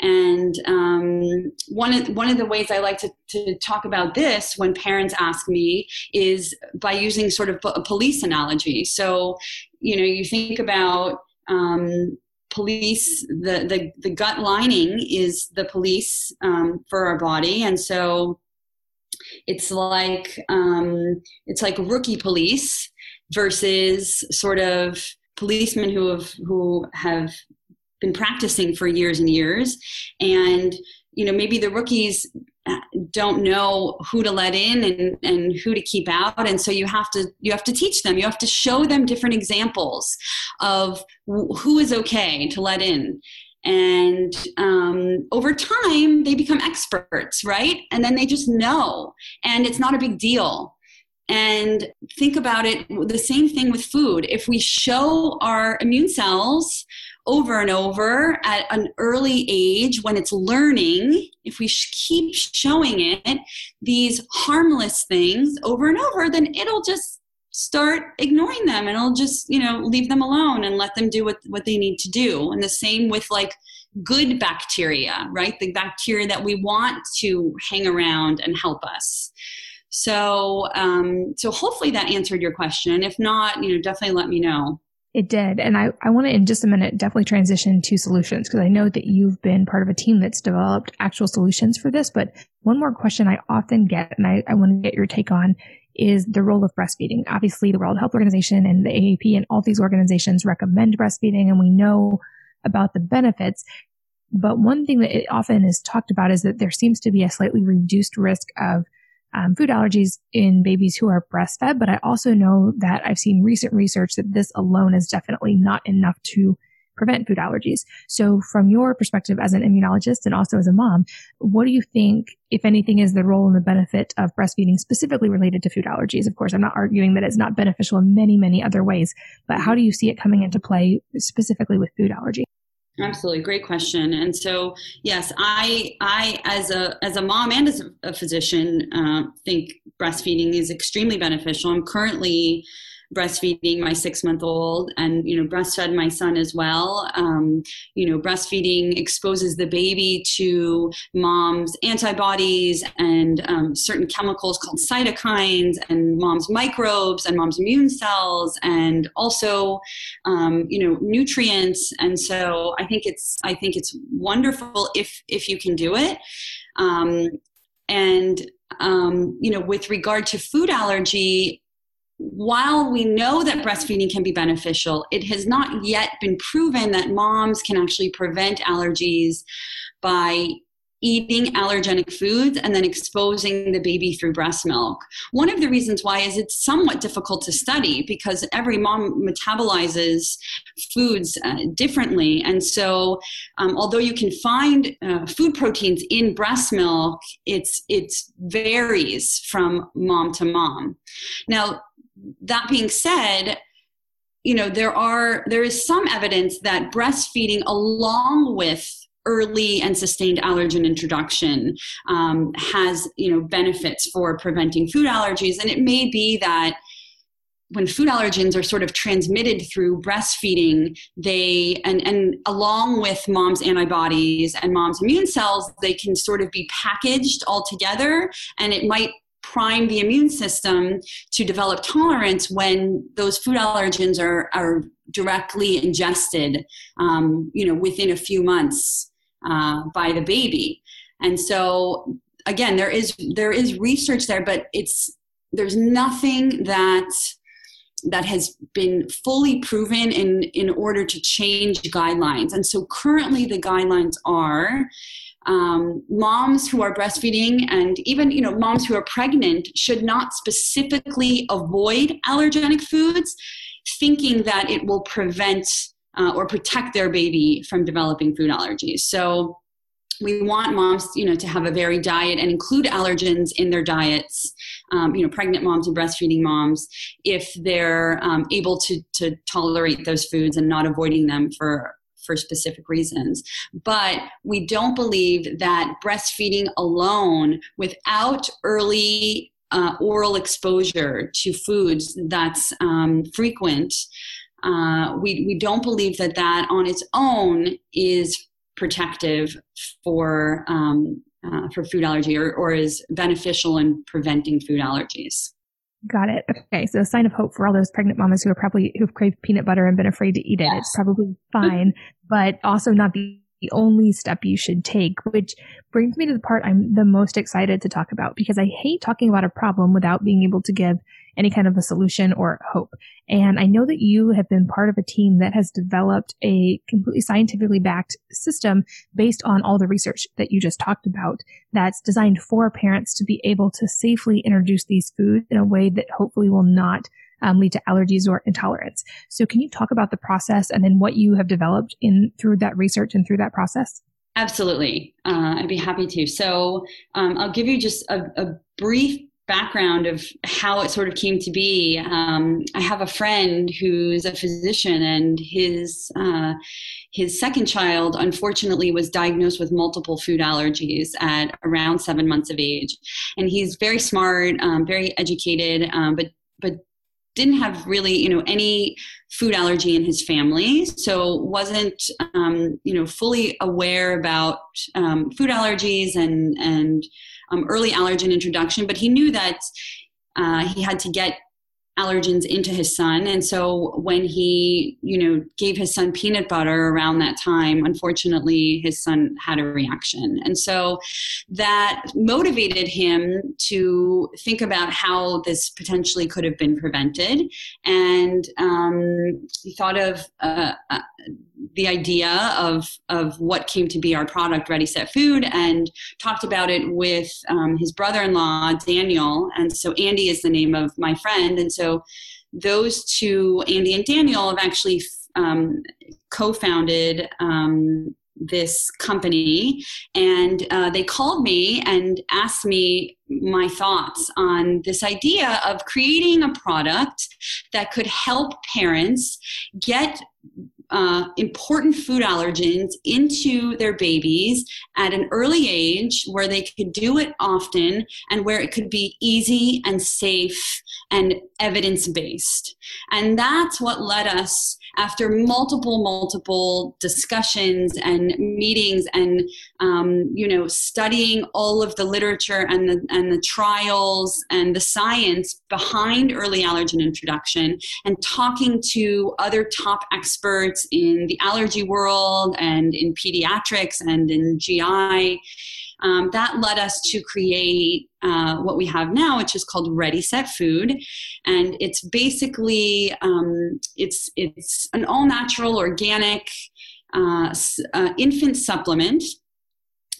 [SPEAKER 3] And um, one of one of the ways I like to, to talk about this when parents ask me is by using sort of a police analogy. So, you know, you think about um, police the, the the gut lining is the police um, for our body and so it's like um, it's like rookie police versus sort of policemen who have who have been practicing for years and years. And you know maybe the rookies don't know who to let in and, and who to keep out. And so you have to you have to teach them. You have to show them different examples of who is okay to let in and um, over time they become experts right? And then they just know and it's not a big deal. And think about it the same thing with food. If we show our immune cells over and over at an early age when it's learning, if we keep showing it these harmless things over and over, then it'll just start ignoring them and I'll just, you know, leave them alone and let them do what, what they need to do. And the same with like good bacteria, right? The bacteria that we want to hang around and help us. So, um, so hopefully that answered your question. If not, you know, definitely let me know.
[SPEAKER 2] It did. And I, I want to, in just a minute, definitely transition to solutions because I know that you've been part of a team that's developed actual solutions for this. But one more question I often get, and I, I want to get your take on, is the role of breastfeeding. Obviously, the World Health Organization and the AAP and all these organizations recommend breastfeeding, and we know about the benefits. But one thing that it often is talked about is that there seems to be a slightly reduced risk of um, food allergies in babies who are breastfed, but I also know that I've seen recent research that this alone is definitely not enough to prevent food allergies. So from your perspective as an immunologist and also as a mom, what do you think, if anything, is the role and the benefit of breastfeeding specifically related to food allergies? Of course, I'm not arguing that it's not beneficial in many, many other ways, but how do you see it coming into play specifically with food allergy?
[SPEAKER 3] Absolutely, great question. And so, yes, I, I as a as a mom and as a physician, uh, think breastfeeding is extremely beneficial. I'm currently breastfeeding my six month old and you know breastfed my son as well. Um, you know breastfeeding exposes the baby to mom's antibodies and um, certain chemicals called cytokines and mom's microbes and mom's immune cells and also um, you know nutrients. And so i think it's i think it's wonderful if if you can do it. Um, and um, you know with regard to food allergy while we know that breastfeeding can be beneficial, it has not yet been proven that moms can actually prevent allergies by eating allergenic foods and then exposing the baby through breast milk. One of the reasons why is it's somewhat difficult to study because every mom metabolizes foods uh, differently. And so, um, although you can find uh, food proteins in breast milk, it's it varies from mom to mom. Now, that being said, you know there are there is some evidence that breastfeeding along with early and sustained allergen introduction um, has you know benefits for preventing food allergies. And it may be that when food allergens are sort of transmitted through breastfeeding they and and along with mom's antibodies and mom's immune cells they can sort of be packaged all together and it might prime the immune system to develop tolerance when those food allergens are, are directly ingested, um, you know, within a few months uh, by the baby. And so, again, there is there is research there, but it's there's nothing that that has been fully proven in in order to change guidelines. And so, currently, the guidelines are um, moms who are breastfeeding and even you know moms who are pregnant should not specifically avoid allergenic foods thinking that it will prevent uh, or protect their baby from developing food allergies. So we want moms you know to have a varied diet and include allergens in their diets. Um, you know pregnant moms and breastfeeding moms if they're um, able to to tolerate those foods and not avoiding them for for specific reasons. But we don't believe that breastfeeding alone without early uh, oral exposure to foods that's um, frequent, uh, we, we don't believe that that on its own is protective for, um, uh, for food allergy or, or is beneficial in preventing food allergies.
[SPEAKER 2] Got it. Okay. So a sign of hope for all those pregnant mamas who are probably, who've craved peanut butter and been afraid to eat it. Yes. It's probably fine, but also not the, the only step you should take, which brings me to the part I'm the most excited to talk about because I hate talking about a problem without being able to give any kind of a solution or hope. And I know that you have been part of a team that has developed a completely scientifically backed system based on all the research that you just talked about that's designed for parents to be able to safely introduce these foods in a way that hopefully will not um, lead to allergies or intolerance. So can you talk about the process and then what you have developed in through that research and through that process?
[SPEAKER 3] Absolutely. Uh, I'd be happy to. So um, I'll give you just a, a, brief background of how it sort of came to be. Um, I have a friend who's a physician, and his uh, his second child, unfortunately, was diagnosed with multiple food allergies at around seven months of age. And he's very smart, um, very educated, um, but but didn't have really you know any food allergy in his family so wasn't um, you know fully aware about um, food allergies and and um, early allergen introduction but he knew that uh, he had to get allergens into his son. And so when he you know gave his son peanut butter around that time unfortunately his son had a reaction. And so that motivated him to think about how this potentially could have been prevented. And um, he thought of uh, uh, the idea of of what came to be our product ready set food and talked about it with um, his brother-in-law daniel. And so andy is the name of my friend. And so those two andy and daniel have actually um, co-founded um, this company. And uh, they called me and asked me my thoughts on this idea of creating a product that could help parents get uh, important food allergens into their babies at an early age where they could do it often and where it could be easy and safe and evidence based. And that's what led us after multiple multiple discussions and meetings and um, you know studying all of the literature and the and the trials and the science behind early allergen introduction and talking to other top experts in the allergy world and in pediatrics and in GI um, that led us to create uh, what we have now, which is called Ready Set Food, and it's basically um, it's it's an all natural, organic uh, uh, infant supplement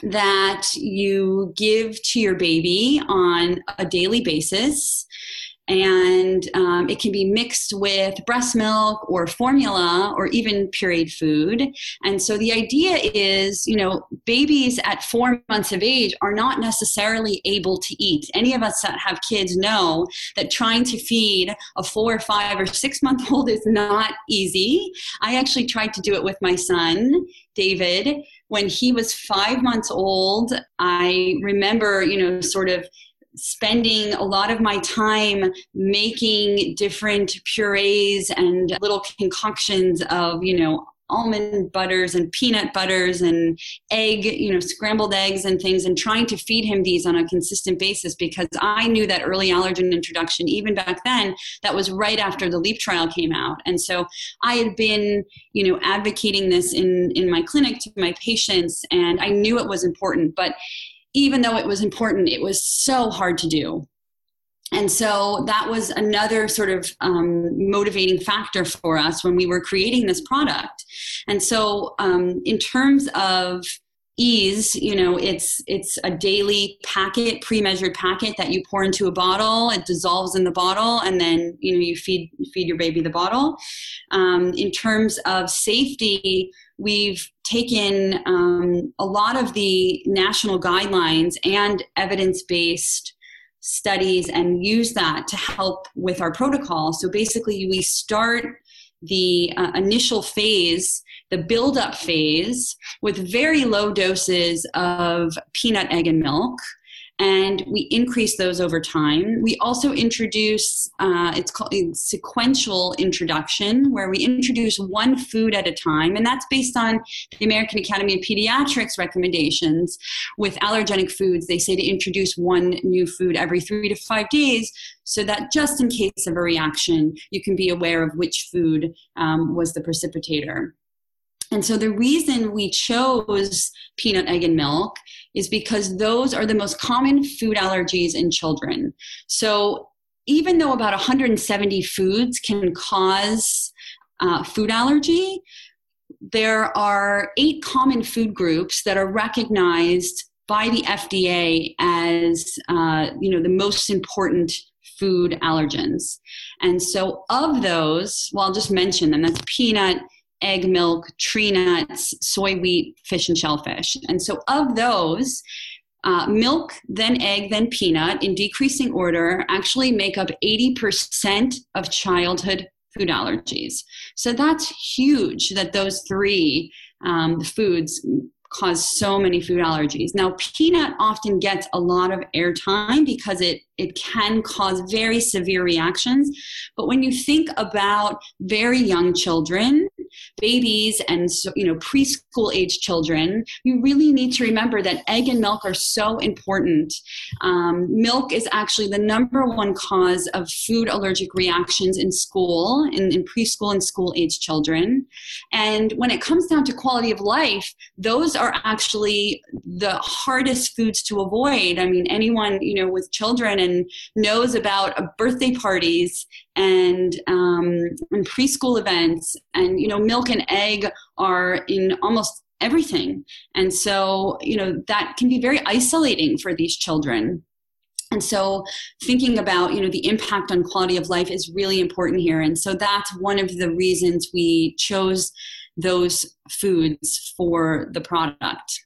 [SPEAKER 3] that you give to your baby on a daily basis and um, it can be mixed with breast milk or formula or even pureed food. And so the idea is you know babies at four months of age are not necessarily able to eat. Any of us that have kids know that trying to feed a four or five or six month old is not easy. I actually tried to do it with my son david. When he was five months old i remember you know sort of spending a lot of my time making different purees and little concoctions of, you know, almond butters and peanut butters and egg, you know, scrambled eggs and things, and trying to feed him these on a consistent basis because I knew that early allergen introduction, even back then, that was right after the LEAP trial came out. And so I had been, you know, advocating this in, in my clinic to my patients, and I knew it was important. But even though it was important, it was so hard to do. And so that was another sort of um, motivating factor for us when we were creating this product. And so, um, in terms of ease you know it's it's a daily packet pre-measured packet that you pour into a bottle. It dissolves in the bottle and then you know you feed feed your baby the bottle. Um, in terms of safety we've taken um, a lot of the national guidelines and evidence-based studies and use that to help with our protocol. So basically we start the uh, initial phase the build-up phase with very low doses of peanut, egg, and milk. And we increase those over time. We also introduce, uh, it's called sequential introduction, where we introduce one food at a time. And that's based on the American Academy of Pediatrics recommendations. With allergenic foods, they say to introduce one new food every three to five days so that just in case of a reaction, you can be aware of which food um, was the precipitator. And so the reason we chose peanut, egg, and milk is because those are the most common food allergies in children. So even though about 170 foods can cause uh, food allergy, there are eight common food groups that are recognized by the FDA as uh, you know the most important food allergens. And so of those, well I'll just mention them. That's peanut, egg milk, tree nuts, soy wheat, fish and shellfish. And so of those, uh, milk, then egg, then peanut, in decreasing order, actually make up 80% of childhood food allergies. So that's huge that those three um, foods cause so many food allergies. Now, peanut often gets a lot of airtime because it it can cause very severe reactions. But when you think about very young children, babies and you know preschool age children, you really need to remember that egg and milk are so important. Um, milk is actually the number one cause of food allergic reactions in school, in, in preschool and school age children. And when it comes down to quality of life, those are actually the hardest foods to avoid. I mean, anyone you know with children and knows about birthday parties and um, and preschool events. And you know milk and egg are in almost everything. And so you know that can be very isolating for these children. And so thinking about you know the impact on quality of life is really important here. And so that's one of the reasons we chose those foods for the product.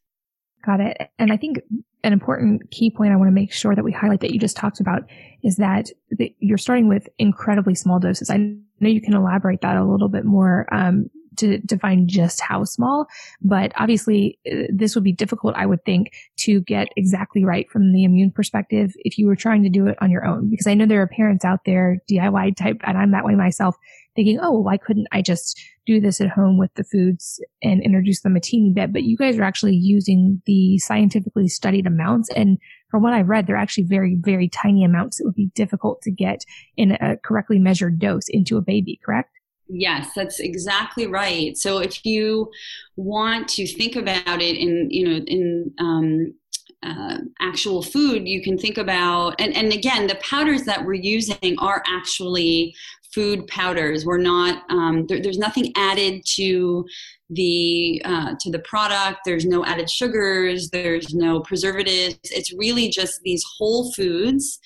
[SPEAKER 2] Got it. And i think an important key point I want to make sure that we highlight that you just talked about is that you're starting with incredibly small doses. I know you can elaborate that a little bit more um, to define just how small, but obviously uh, this would be difficult, I would think, to get exactly right from the immune perspective if you were trying to do it on your own. Because I know there are parents out there, DIY type, and I'm that way myself, thinking, oh, why couldn't I just do this at home with the foods and introduce them a teeny bit? But you guys are actually using the scientifically studied amounts. And from what I've read, they're actually very, very tiny amounts that would be difficult to get in a correctly measured dose into a baby, correct?
[SPEAKER 3] Yes, that's exactly right. So if you want to think about it in, you know, in um, uh, actual food, you can think about, and, and again, the powders that we're using are actually food powders. We're not um, there, there's nothing added to the uh, to the product. There's no added sugars. There's no preservatives. It's really just these whole foods,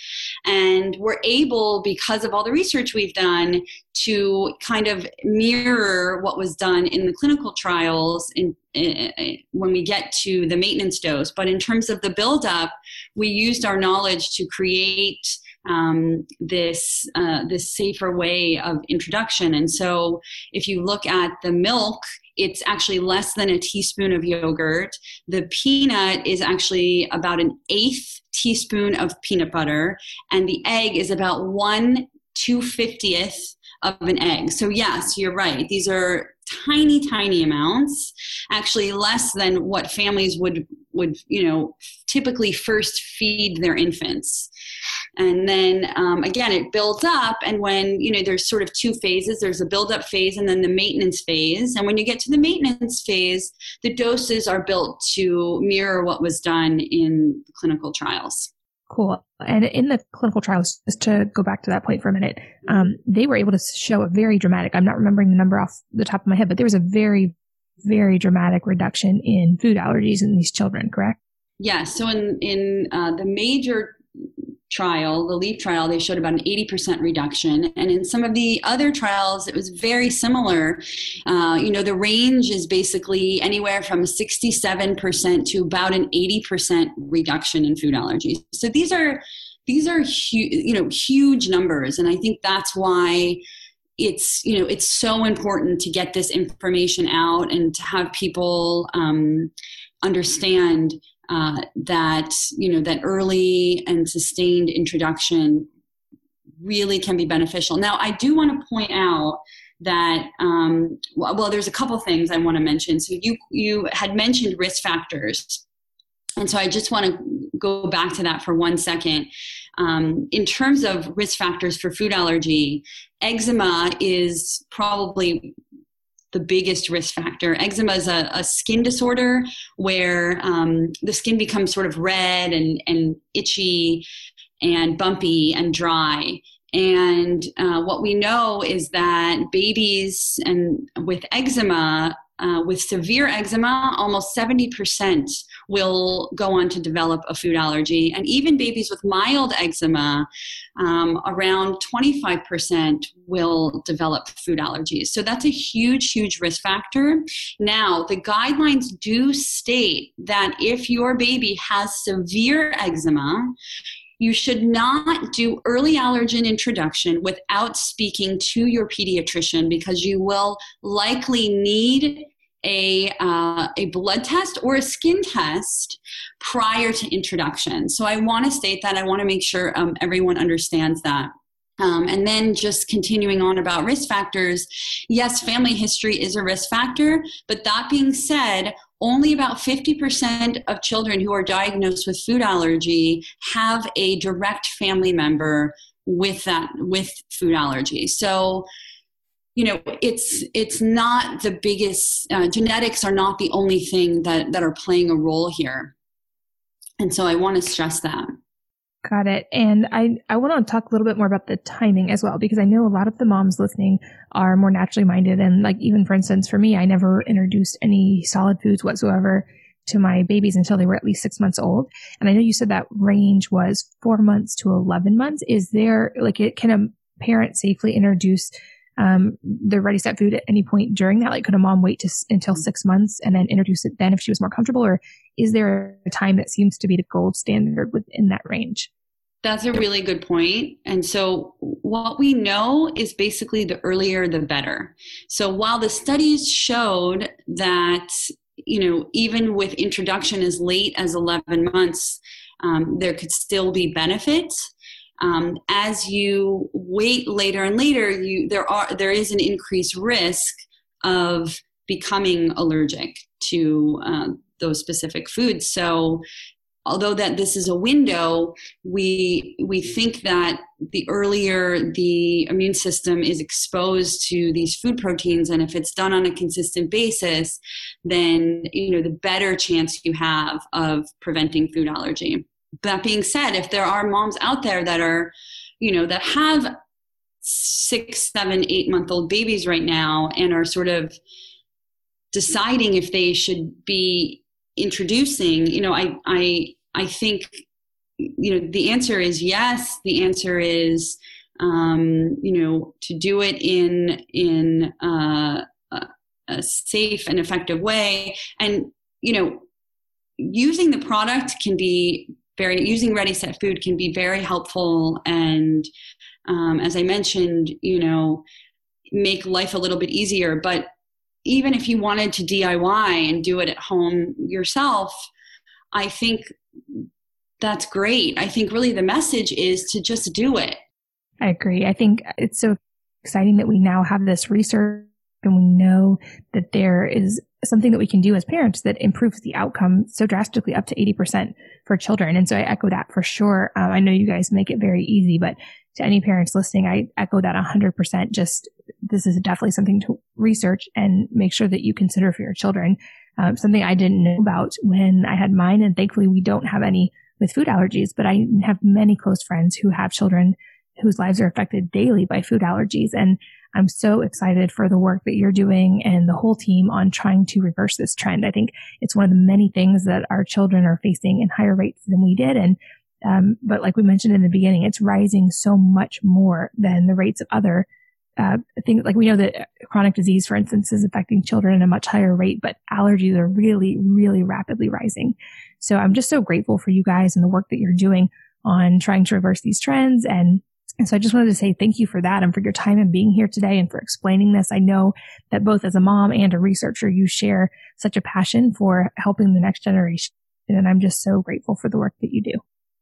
[SPEAKER 3] and we're able because of all the research we've done to kind of mirror what was done in the clinical trials in, when we get to the maintenance dose. But in terms of the buildup, we used our knowledge to create um, this uh, this safer way of introduction. And so, if you look at the milk, it's actually less than a teaspoon of yogurt. The peanut is actually about an eighth teaspoon of peanut butter, and the egg is about one two fiftieth of an egg. So yes, you're right. These are tiny, tiny amounts, actually less than what families would would you know typically first feed their infants and then um, again it builds up and when you know there's sort of two phases there's a build up phase and then the maintenance phase and when you get to the maintenance phase the doses are built to mirror what was done in clinical trials
[SPEAKER 2] Cool. And in the clinical trials, just to go back to that point for a minute, um, they were able to show a very dramatic, I'm not remembering the number off the top of my head, but there was a very very dramatic reduction in food allergies in these children, correct?
[SPEAKER 3] Yes. So in in uh, the major trial, the LEAP trial, they showed about an 80% reduction. And in some of the other trials, it was very similar. Uh, you know, the range is basically anywhere from 67% to about an 80% reduction in food allergies. So these are these are huge, you know, huge numbers. And I think that's why it's you know it's so important to get this information out and to have people um, understand uh, that you know that early and sustained introduction really can be beneficial. Now i do want to point out that um, well, there's a couple things i want to mention. So you you had mentioned risk factors. And so i just want to go back to that for one second. Um, in terms of risk factors for food allergy, eczema is probably the biggest risk factor. Eczema is a, a skin disorder where um, the skin becomes sort of red and, and itchy and bumpy and dry. And uh, what we know is that babies and with eczema uh, with severe eczema, almost 70% will go on to develop a food allergy. And even babies with mild eczema, um, around 25% will develop food allergies. So that's a huge, huge risk factor. Now, the guidelines do state that if your baby has severe eczema, you should not do early allergen introduction without speaking to your pediatrician because you will likely need a, uh, a blood test or a skin test prior to introduction. So I want to state that. I want to make sure um, everyone understands that. Um, and then just continuing on about risk factors, yes, family history is a risk factor, but that being said, only about 50% of children who are diagnosed with food allergy have a direct family member with that with food allergy. So you know it's it's not the biggest uh, genetics are not the only thing that that are playing a role here and so i want to stress that
[SPEAKER 2] got it and i i want to talk a little bit more about the timing as well because i know a lot of the moms listening are more naturally minded and like even for instance for me i never introduced any solid foods whatsoever to my babies until they were at least six months old. And I know you said that range was four months to 11 months. Is there like it, can a parent safely introduce um, the ready set food at any point during that? Like, could a mom wait to, until six months and then introduce it then if she was more comfortable? Or is there a time that seems to be the gold standard within that range?
[SPEAKER 3] That's a really good point. And so, what we know is basically the earlier the better. So, while the studies showed that, you know, even with introduction as late as 11 months, um, there could still be benefits um, as you wait later and later, you there are there is an increased risk of becoming allergic to uh, those specific foods. So, although that this is a window, we we think that the earlier the immune system is exposed to these food proteins, and if it's done on a consistent basis, then you know the better chance you have of preventing food allergy that being said, if there are moms out there that are, you know, that have six, seven, eight month old babies right now and are sort of deciding if they should be introducing, you know, I, I, I think, you know, the answer is yes. The answer is, um, you know, to do it in in uh, a, a safe and effective way, and you know, using the product can be very using ready set food can be very helpful. And um, as i mentioned you know make life a little bit easier. But even if you wanted to diy and do it at home yourself i think that's great. I think really the message is to just do it.
[SPEAKER 2] I agree. I think it's so exciting that we now have this research and we know that there is something that we can do as parents that improves the outcome so drastically up to 80% for children. And so I echo that for sure. Um, I know you guys make it very easy, but to any parents listening, I echo that 100%. Just this is definitely something to research and make sure that you consider for your children. Um, something I didn't know about when I had mine, and thankfully we don't have any with food allergies, but I have many close friends who have children whose lives are affected daily by food allergies. And I'm so excited for the work that you're doing and the whole team on trying to reverse this trend. I think it's one of the many things that our children are facing in higher rates than we did. And, um, but like we mentioned in the beginning, it's rising so much more than the rates of other uh, things like we know that chronic disease, for instance, is affecting children at a much higher rate, but allergies are really, really rapidly rising. So I'm just so grateful for you guys and the work that you're doing on trying to reverse these trends and and so I just wanted to say thank you for that and for your time and being here today and for explaining this. I know that both as a mom and a researcher, you share such a passion for helping the next generation. And I'm just so grateful for the work that you do.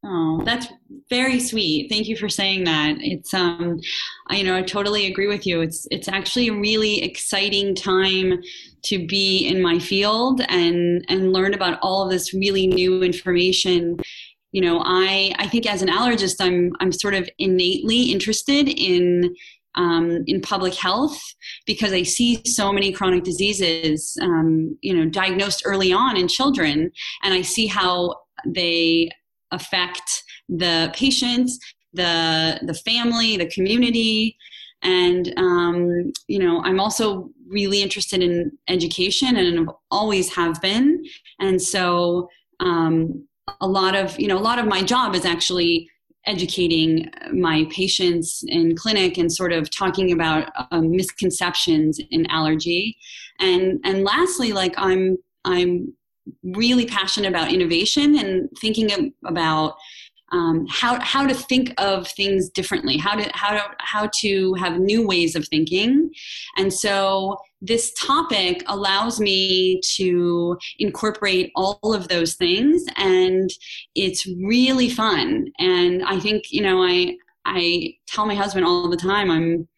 [SPEAKER 3] Oh, that's very sweet. Thank you for saying that. It's um I you know I totally agree with you. It's it's actually a really exciting time to be in my field and and learn about all of this really new information you know i i think as an allergist i'm i'm sort of innately interested in um, in public health because I see so many chronic diseases, um, you know, diagnosed early on in children, and I see how they affect the patients, the the family, the community, and um, you know I'm also really interested in education and always have been, and so um, a lot of you know a lot of my job is actually educating my patients in clinic and sort of talking about um, misconceptions in allergy. And and lastly like i'm i'm really passionate about innovation and thinking about um, how how to think of things differently, how to how to how to have new ways of thinking, and so this topic allows me to incorporate all of those things, and it's really fun. And I think you know I I tell my husband all the time I'm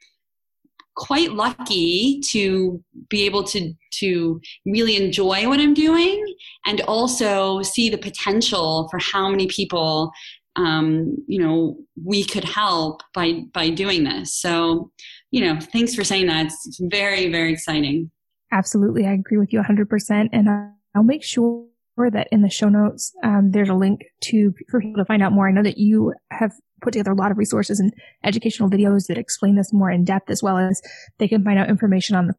[SPEAKER 3] quite lucky to be able to to really enjoy what I'm doing and also see the potential for how many people um, you know we could help by by doing this. So you know, thanks for saying that. It's very very exciting.
[SPEAKER 2] Absolutely, I agree with you 100%, and I'll make sure that in the show notes um, there's a link to for people to find out more. I know that you have put together a lot of resources and educational videos that explain this more in depth, as well as they can find out information on the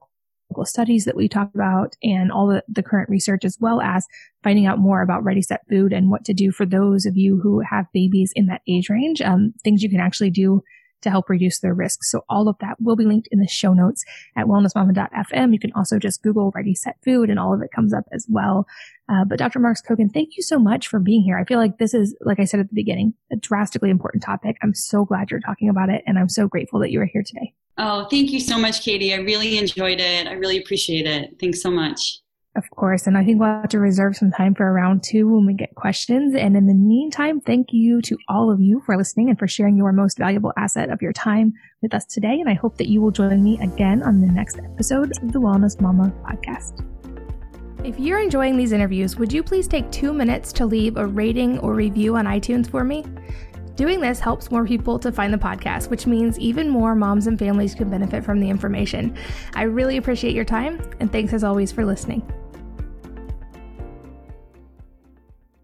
[SPEAKER 2] clinical studies that we talked about and all the, the current research, as well as finding out more about Ready Set Food and what to do for those of you who have babies in that age range, um, things you can actually do to help reduce their risk. So all of that will be linked in the show notes at wellnessmama.fm. You can also just Google Ready Set Food and all of it comes up as well. Uh, but Dr. Marks Cogan, thank you so much for being here. I feel like this is, like I said at the beginning, a drastically important topic. I'm so glad you're talking about it and I'm so grateful that you are here today.
[SPEAKER 3] Oh, thank you so much, Katie. I really enjoyed it. I really appreciate it. Thanks so much.
[SPEAKER 2] Of course. And I think we'll have to reserve some time for a round two when we get questions. And in the meantime, thank you to all of you for listening and for sharing your most valuable asset of your time with us today. And I hope that you will join me again on the next episode of the Wellness Mama podcast. If you're enjoying these interviews, would you please take two minutes to leave a rating or review on iTunes for me? Doing this helps more people to find the podcast, which means even more moms and families can benefit from the information. I really appreciate your time, and thanks as always for listening.